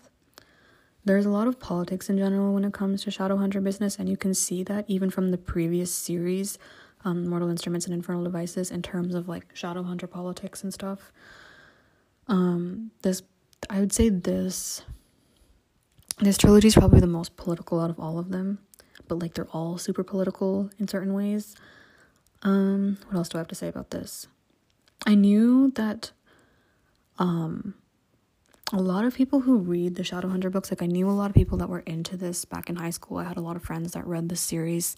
[SPEAKER 1] There's a lot of politics in general when it comes to Shadowhunter business, and you can see that even from the previous series um, Mortal Instruments and Infernal Devices in terms of like Shadowhunter politics and stuff. Um, this I would say this this trilogy is probably the most political out of all of them, but like they're all super political in certain ways. Um, what else do I have to say about this? I knew that um a lot of people who read the Shadowhunter books, like I knew a lot of people that were into this back in high school. I had a lot of friends that read this series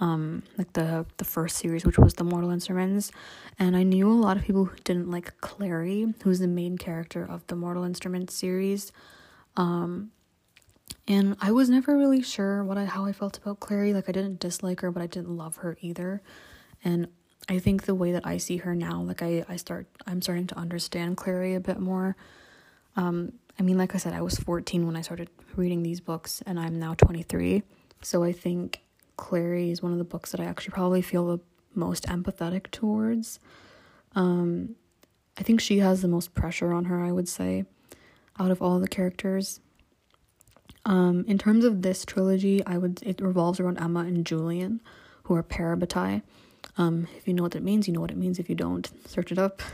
[SPEAKER 1] um like the the first series which was the mortal instruments. And i knew a lot of people who didn't like clary who's the main character of the mortal instruments series. Um and i was never really sure what i how i felt about clary. Like i didn't dislike her but i didn't love her either. And i think the way that i see her now like i i start i'm starting to understand clary a bit more. Um i mean like i said i was 14 when i started reading these books and i'm now 23 so i think Clary is one of the books that I actually probably feel the most empathetic towards. Um, I think she has the most pressure on her, I would say, out of all the characters. Um, in terms of this trilogy, I would it revolves around Emma and Julian, who are parabatai. Um, if you know what that means, you know what it means. If you don't, search it up.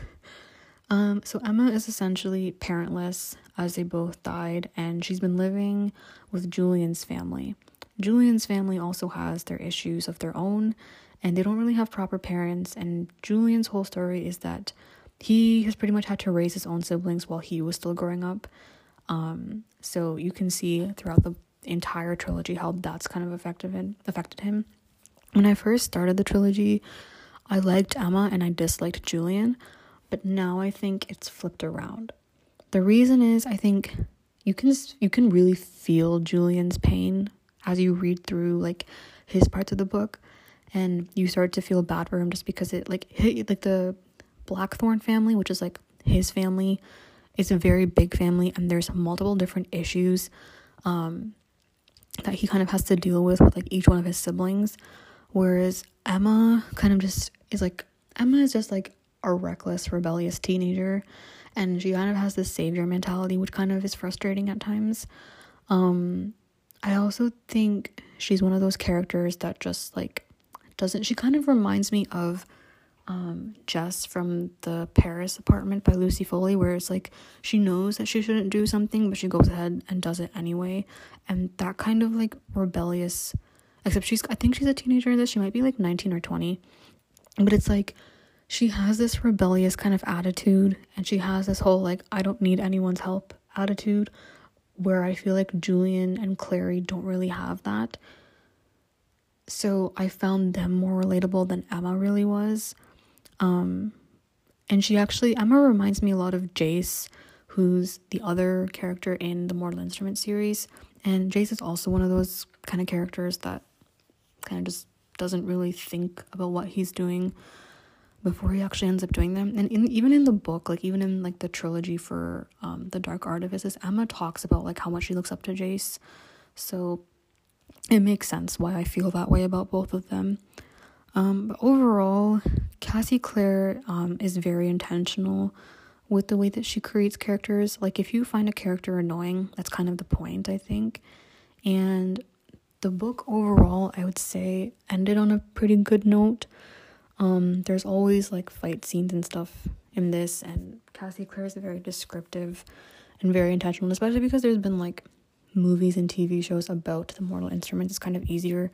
[SPEAKER 1] Um, so Emma is essentially parentless as they both died, and she's been living with Julian's family. Julian's family also has their issues of their own, and they don't really have proper parents. And Julian's whole story is that he has pretty much had to raise his own siblings while he was still growing up. Um, so you can see throughout the entire trilogy how that's kind of affected him, affected him. When I first started the trilogy, I liked Emma and I disliked Julian, but now I think it's flipped around The reason is I think you can you can really feel Julian's pain as you read through like his parts of the book and you start to feel bad for him just because it like hit, like the Blackthorn family, which is like his family, is a very big family and there's multiple different issues um that he kind of has to deal with with like each one of his siblings. Whereas Emma kind of just is like Emma is just like a reckless rebellious teenager and she kind of has this savior mentality which kind of is frustrating at times. Um I also think she's one of those characters that just like doesn't she kind of reminds me of um, Jess from the Paris apartment by Lucy Foley, where it's like she knows that she shouldn't do something, but she goes ahead and does it anyway. And that kind of like rebellious, except she's, I think she's a teenager in this, she might be like 19 or 20, but it's like she has this rebellious kind of attitude, and she has this whole like, I don't need anyone's help attitude, where I feel like Julian and Clary don't really have that. So I found them more relatable than Emma really was. Um, and she actually, Emma reminds me a lot of Jace, who's the other character in the Mortal Instrument series. And Jace is also one of those kind of characters that kind of just doesn't really think about what he's doing before he actually ends up doing them. And in, even in the book, like even in like the trilogy for um, the Dark Artifices, Emma talks about like how much she looks up to Jace. So it makes sense why I feel that way about both of them. Um, but overall, Cassie Clare um, is very intentional with the way that she creates characters. Like, if you find a character annoying, that's kind of the point, I think. And the book overall, I would say, ended on a pretty good note. Um, there's always like fight scenes and stuff in this, and Cassie Clare is very descriptive and very intentional, especially because there's been like movies and TV shows about the Mortal Instruments. It's kind of easier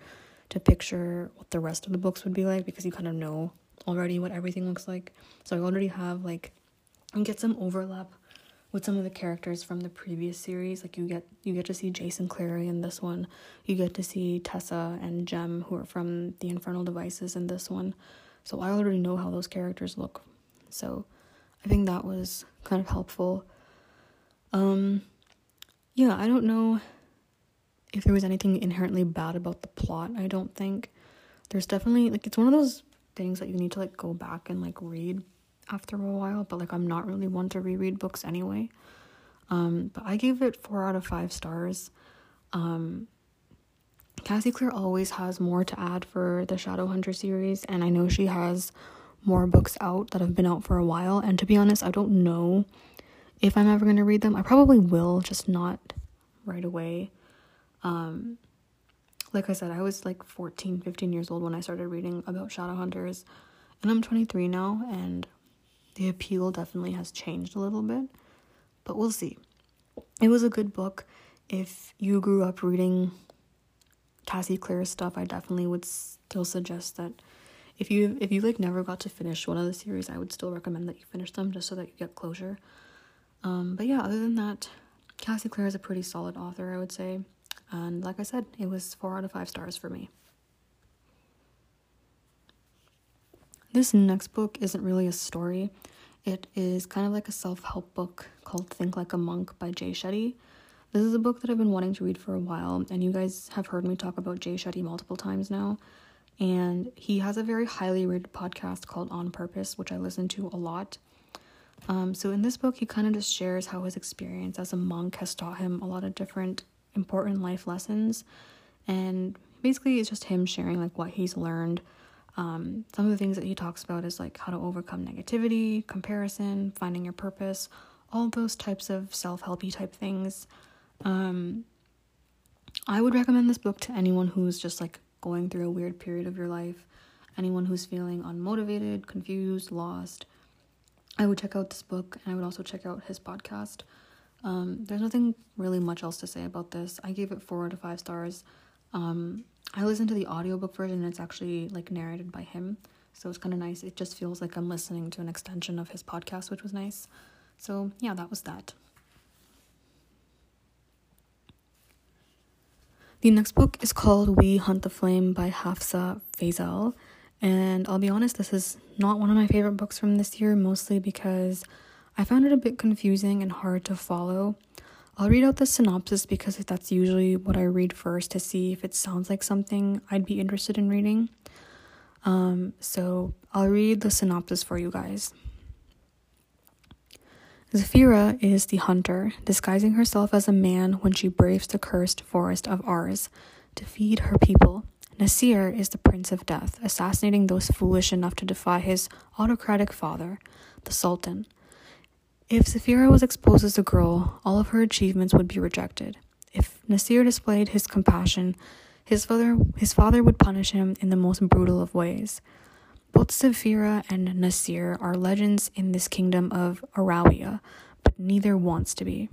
[SPEAKER 1] to picture what the rest of the books would be like because you kind of know already what everything looks like. So I already have like and get some overlap with some of the characters from the previous series. Like you get you get to see Jace and Clary in this one. You get to see Tessa and Jem who are from the Infernal Devices in this one. So I already know how those characters look. So I think that was kind of helpful. Um yeah, I don't know if there was anything inherently bad about the plot. I don't think there's definitely like it's one of those things that you need to like go back and like read after a while, but like I'm not really one to reread books anyway. Um, but I gave it four out of five stars. Um, Cassie Clare always has more to add for the Shadowhunter series, and I know she has more books out that have been out for a while. And to be honest, I don't know if I'm ever going to read them. I probably will, just not right away. Um, like I said, I was like 14, 15 years old when I started reading about Shadowhunters, and I'm 23 now, and the appeal definitely has changed a little bit, but we'll see. It was a good book. If you grew up reading Cassie Clare's stuff, I definitely would still suggest that if you if you like never got to finish one of the series, I would still recommend that you finish them just so that you get closure. Um, but yeah, other than that, Cassie Clare is a pretty solid author, I would say. And like I said, it was four out of five stars for me. This next book isn't really a story. It is kind of like a self help book called Think Like a Monk by Jay Shetty. This is a book that I've been wanting to read for a while, and you guys have heard me talk about Jay Shetty multiple times now. And he has a very highly rated podcast called On Purpose, which I listen to a lot. Um, so in this book, he kind of just shares how his experience as a monk has taught him a lot of different important life lessons and basically it's just him sharing like what he's learned um, some of the things that he talks about is like how to overcome negativity comparison finding your purpose all those types of self-helpy type things um, i would recommend this book to anyone who's just like going through a weird period of your life anyone who's feeling unmotivated confused lost i would check out this book and i would also check out his podcast um, there's nothing really much else to say about this. I gave it four out of five stars. Um, I listened to the audiobook version and it's actually like narrated by him. So it's kind of nice. It just feels like I'm listening to an extension of his podcast, which was nice. So yeah, that was that. The next book is called We Hunt the Flame by Hafsah Faizal. And I'll be honest, this is not one of my favorite books from this year, mostly because I found it a bit confusing and hard to follow. I'll read out the synopsis because that's usually what I read first to see if it sounds like something I'd be interested in reading. Um, so I'll read the synopsis for you guys. Zafira is the hunter, disguising herself as a man when she braves the cursed forest of Arz to feed her people. Nasir is the Prince of Death, assassinating those foolish enough to defy his autocratic father, the Sultan. If Zafira was exposed as a girl, all of her achievements would be rejected. If Nasir displayed his compassion, his father, his father would punish him in the most brutal of ways. Both Zafira and Nasir are legends in this kingdom of Arawiya, but neither wants to be.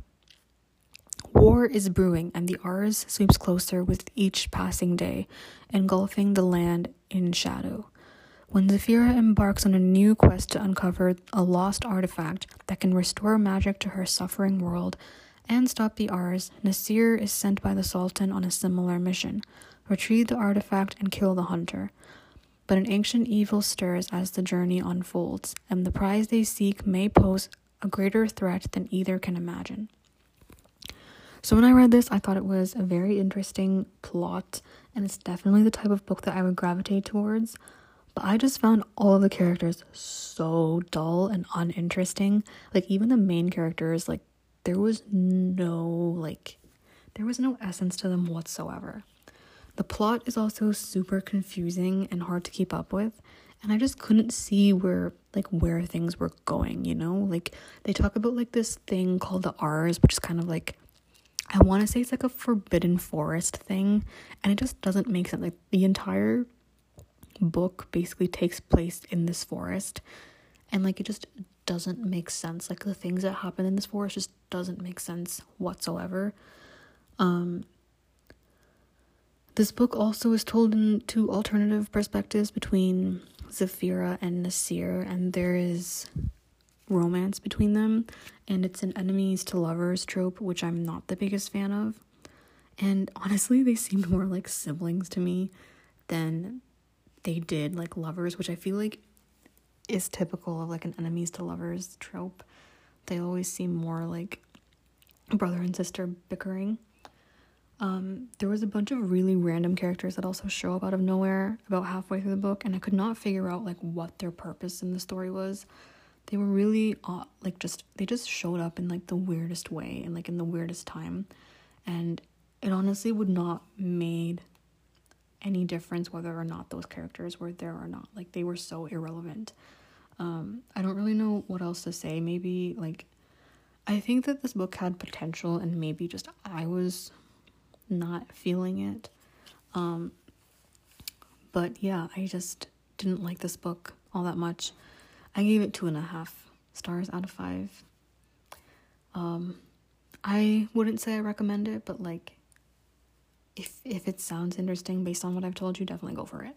[SPEAKER 1] War is brewing, and the Arz sweeps closer with each passing day, engulfing the land in shadow. When Zafira embarks on a new quest to uncover a lost artifact that can restore magic to her suffering world and stop the Arz, Nasir is sent by the Sultan on a similar mission retrieve the artifact and kill the hunter. But an ancient evil stirs as the journey unfolds, and the prize they seek may pose a greater threat than either can imagine. So, when I read this, I thought it was a very interesting plot, and it's definitely the type of book that I would gravitate towards. But I just found all of the characters so dull and uninteresting. Like even the main characters, like there was no like there was no essence to them whatsoever. The plot is also super confusing and hard to keep up with, and I just couldn't see where like where things were going, you know? Like they talk about like this thing called the Arz, which is kind of like I want to say it's like a forbidden forest thing, and it just doesn't make sense. Like the entire book basically takes place in this forest and like it just doesn't make sense like the things that happen in this forest just doesn't make sense whatsoever um this book also is told in two alternative perspectives between Zafira and Nasir and there is romance between them and it's an enemies to lovers trope which I'm not the biggest fan of and honestly they seemed more like siblings to me than they did like lovers, which I feel like is typical of like an enemies to lovers trope. They always seem more like brother and sister bickering. Um, there was a bunch of really random characters that also show up out of nowhere about halfway through the book, and I could not figure out like what their purpose in the story was. They were really uh, like just they just showed up in like the weirdest way and like in the weirdest time, and it honestly would not made any difference whether or not those characters were there or not. Like they were so irrelevant. Um, I don't really know what else to say. Maybe like I think that this book had potential and maybe just I was not feeling it. Um, but yeah, I just didn't like this book all that much. I gave it two and a half stars out of five. Um, I wouldn't say I recommend it, but like if if it sounds interesting based on what I've told you, definitely go for it.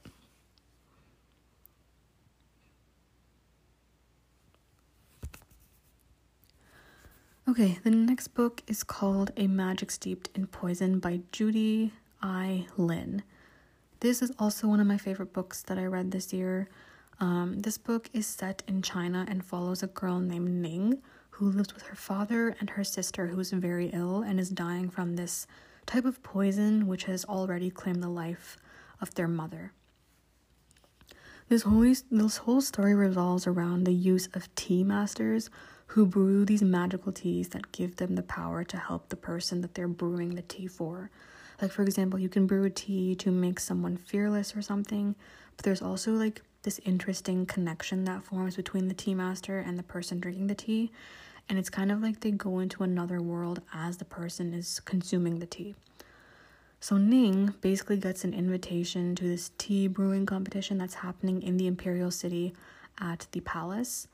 [SPEAKER 1] Okay, the next book is called A Magic Steeped in Poison by Judy I. Lin. This is also one of my favorite books that I read this year. Um, this book is set in China and follows a girl named Ning who lives with her father and her sister who is very ill and is dying from this type of poison which has already claimed the life of their mother. This whole, this whole story revolves around the use of tea masters who brew these magical teas that give them the power to help the person that they're brewing the tea for. Like, for example, you can brew a tea to make someone fearless or something, but there's also like this interesting connection that forms between the tea master and the person drinking the tea and it's kind of like they go into another world as the person is consuming the tea. So Ning basically gets an invitation to this tea brewing competition that's happening in the imperial city at the palace.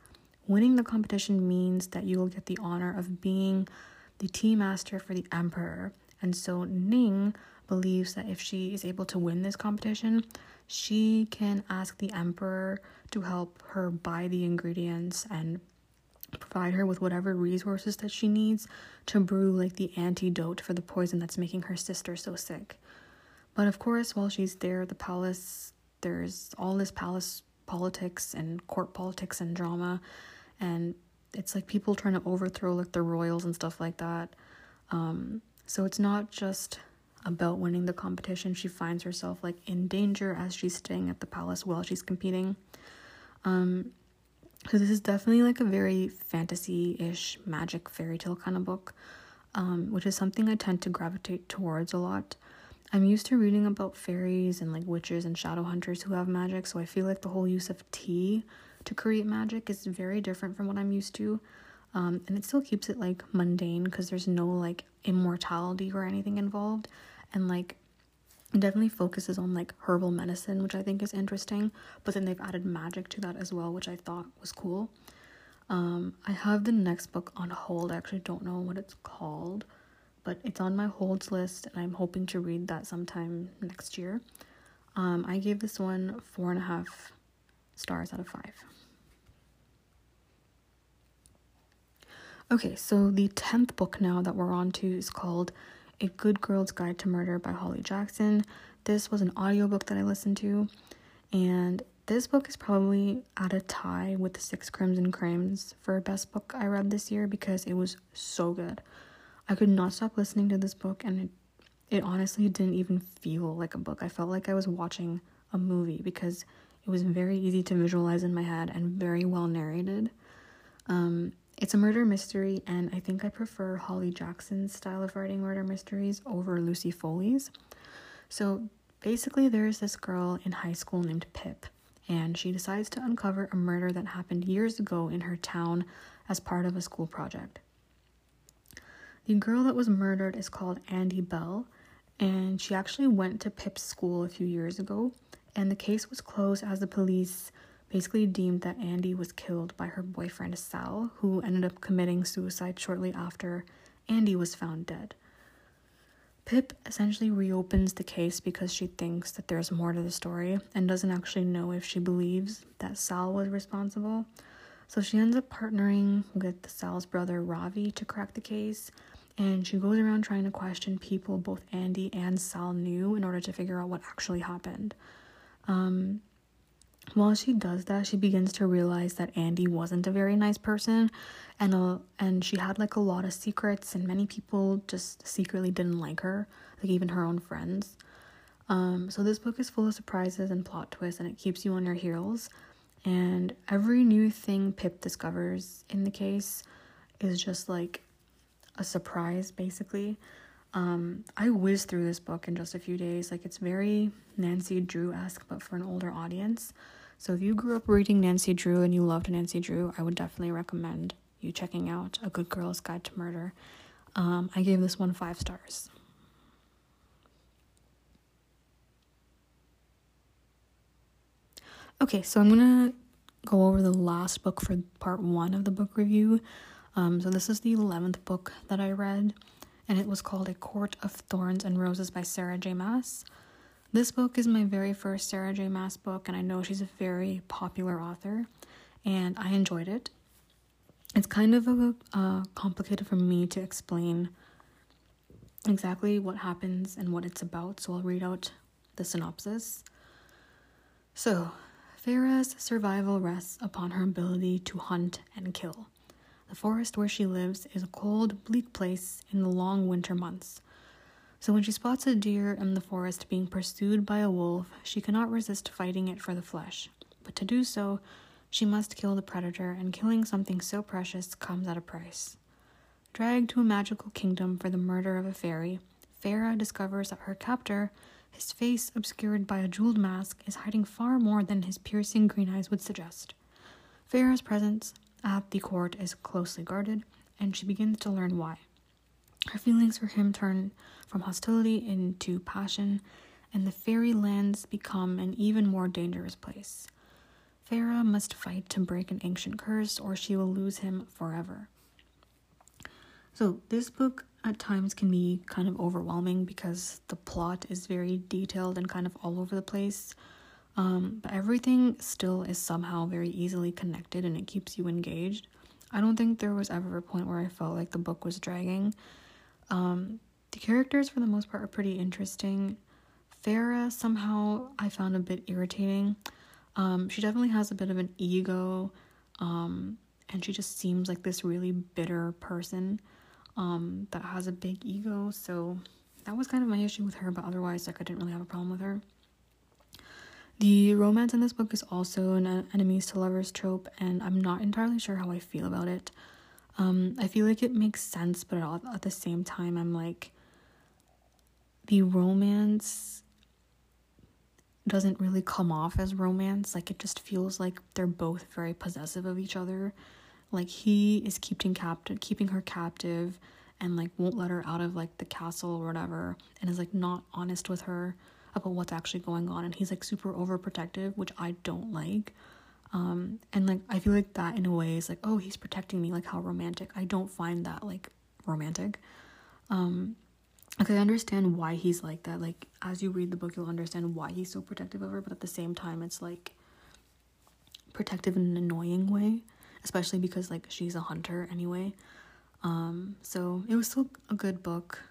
[SPEAKER 1] Winning the competition means that you will get the honor of being the tea master for the emperor. And so Ning believes that if she is able to win this competition, she can ask the emperor to help her buy the ingredients and provide her with whatever resources that she needs to brew like the antidote for the poison that's making her sister so sick. But of course, while she's there at the palace, there's all this palace politics and court politics and drama, and it's like people trying to overthrow like the royals and stuff like that. Um, so it's not just about winning the competition. She finds herself like in danger as she's staying at the palace while she's competing. Um, so this is definitely like a very fantasy-ish magic fairy tale kind of book, um, which is something I tend to gravitate towards a lot. I'm used to reading about fairies and like witches and shadow hunters who have magic, so I feel like the whole use of tea to create magic is very different from what I'm used to. Um, and it still keeps it like mundane because there's no like immortality or anything involved. And like it definitely focuses on like herbal medicine, which I think is interesting. But then they've added magic to that as well, which I thought was cool. Um, I have the next book on hold. I actually don't know what it's called, but it's on my holds list, and I'm hoping to read that sometime next year. Um, I gave this one four and a half stars out of five. Okay, so the 10th book now that we're on to is called A Good Girl's Guide to Murder by Holly Jackson. This was an audiobook that I listened to, and this book is probably at a tie with the Six Crimson Cranes for best book I read this year because it was so good. I could not stop listening to this book, and it, it honestly didn't even feel like a book. I felt like I was watching a movie because it was very easy to visualize in my head and very well narrated. Um, it's a murder mystery, and I think I prefer Holly Jackson's style of writing murder mysteries over Lucy Foley's. So basically, there's this girl in high school named Pip, and she decides to uncover a murder that happened years ago in her town as part of a school project. The girl that was murdered is called Andy Bell, and she actually went to Pip's school a few years ago, and the case was closed as the police basically deemed that Andy was killed by her boyfriend Sal, who ended up committing suicide shortly after Andy was found dead. Pip essentially reopens the case because she thinks that there's more to the story and doesn't actually know if she believes that Sal was responsible. So she ends up partnering with Sal's brother Ravi to crack the case, and she goes around trying to question people both Andy and Sal knew in order to figure out what actually happened. Um, while she does that, she begins to realize that Andy wasn't a very nice person, and uh, and she had like a lot of secrets, and many people just secretly didn't like her, like even her own friends. Um, so this book is full of surprises and plot twists, and it keeps you on your heels. And every new thing Pip discovers in the case is just like a surprise, basically. Um, I whizzed through this book in just a few days. Like it's very Nancy Drew esque, but for an older audience. So if you grew up reading Nancy Drew and you loved Nancy Drew, I would definitely recommend you checking out A Good Girl's Guide to Murder. Um, I gave this one five stars. Okay, so I'm gonna go over the last book for part one of the book review. Um, so this is the 11th book that I read and it was called A Court of Thorns and Roses by Sarah J. Maas. This book is my very first Sarah J. Maas book, and I know she's a very popular author, and I enjoyed it. It's kind of a, uh, complicated for me to explain exactly what happens and what it's about, so I'll read out the synopsis. So, Feyre's survival rests upon her ability to hunt and kill. The forest where she lives is a cold, bleak place in the long winter months. So when she spots a deer in the forest being pursued by a wolf, she cannot resist fighting it for the flesh. But to do so, she must kill the predator, and killing something so precious comes at a price. Dragged to a magical kingdom for the murder of a fairy, Feyre discovers that her captor, his face obscured by a jeweled mask, is hiding far more than his piercing green eyes would suggest. Feyre's presence at the court is closely guarded, and she begins to learn why. Her feelings for him turn from hostility into passion, and the fairy lands become an even more dangerous place. Feyre must fight to break an ancient curse, or she will lose him forever. So, this book at times can be kind of overwhelming because the plot is very detailed and kind of all over the place. Um, but everything still is somehow very easily connected and it keeps you engaged. I don't think there was ever a point where I felt like the book was dragging. Um, the characters, for the most part, are pretty interesting. Feyre, somehow, I found a bit irritating. Um, she definitely has a bit of an ego, um, and she just seems like this really bitter person um, that has a big ego. So that was kind of my issue with her, but otherwise, like, I didn't really have a problem with her. The romance in this book is also an enemies to lovers trope, and I'm not entirely sure how I feel about it. Um, I feel like it makes sense, but at the same time, I'm like, the romance doesn't really come off as romance. Like, it just feels like they're both very possessive of each other. Like, he is keeping captive, keeping her captive, and like won't let her out of like the castle or whatever, and is like not honest with her about what's actually going on. And he's like super overprotective, which I don't like. Um, and like I feel like that in a way is like, oh, he's protecting me, like how romantic. I don't find that like romantic. Um, like I understand why he's like that. Like as you read the book, you'll understand why he's so protective of her, but at the same time, it's like protective in an annoying way, especially because like she's a hunter anyway. Um, so it was still a good book,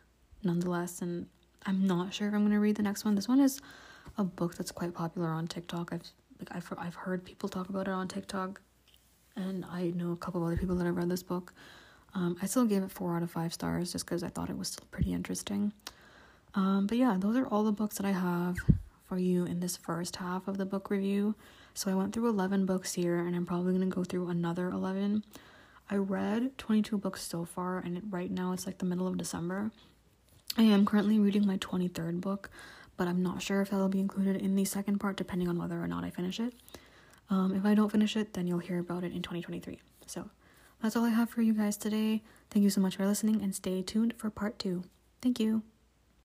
[SPEAKER 1] nonetheless, and I'm not sure if I'm gonna read the next one. This one is a book that's quite popular on TikTok. I've like I've I've heard people talk about it on TikTok, and I know a couple of other people that have read this book. Um, I still gave it four out of five stars just because I thought it was still pretty interesting. Um, but yeah, those are all the books that I have for you in this first half of the book review. So I went through 11 books here, and I'm probably gonna go through another 11. I read 22 books so far, and it, right now it's like the middle of December. I am currently reading my 23rd book, but I'm not sure if that'll be included in the second part, depending on whether or not I finish it. Um, if I don't finish it, then you'll hear about it in 2023. So that's all I have for you guys today. Thank you so much for listening, and stay tuned for part two. Thank you.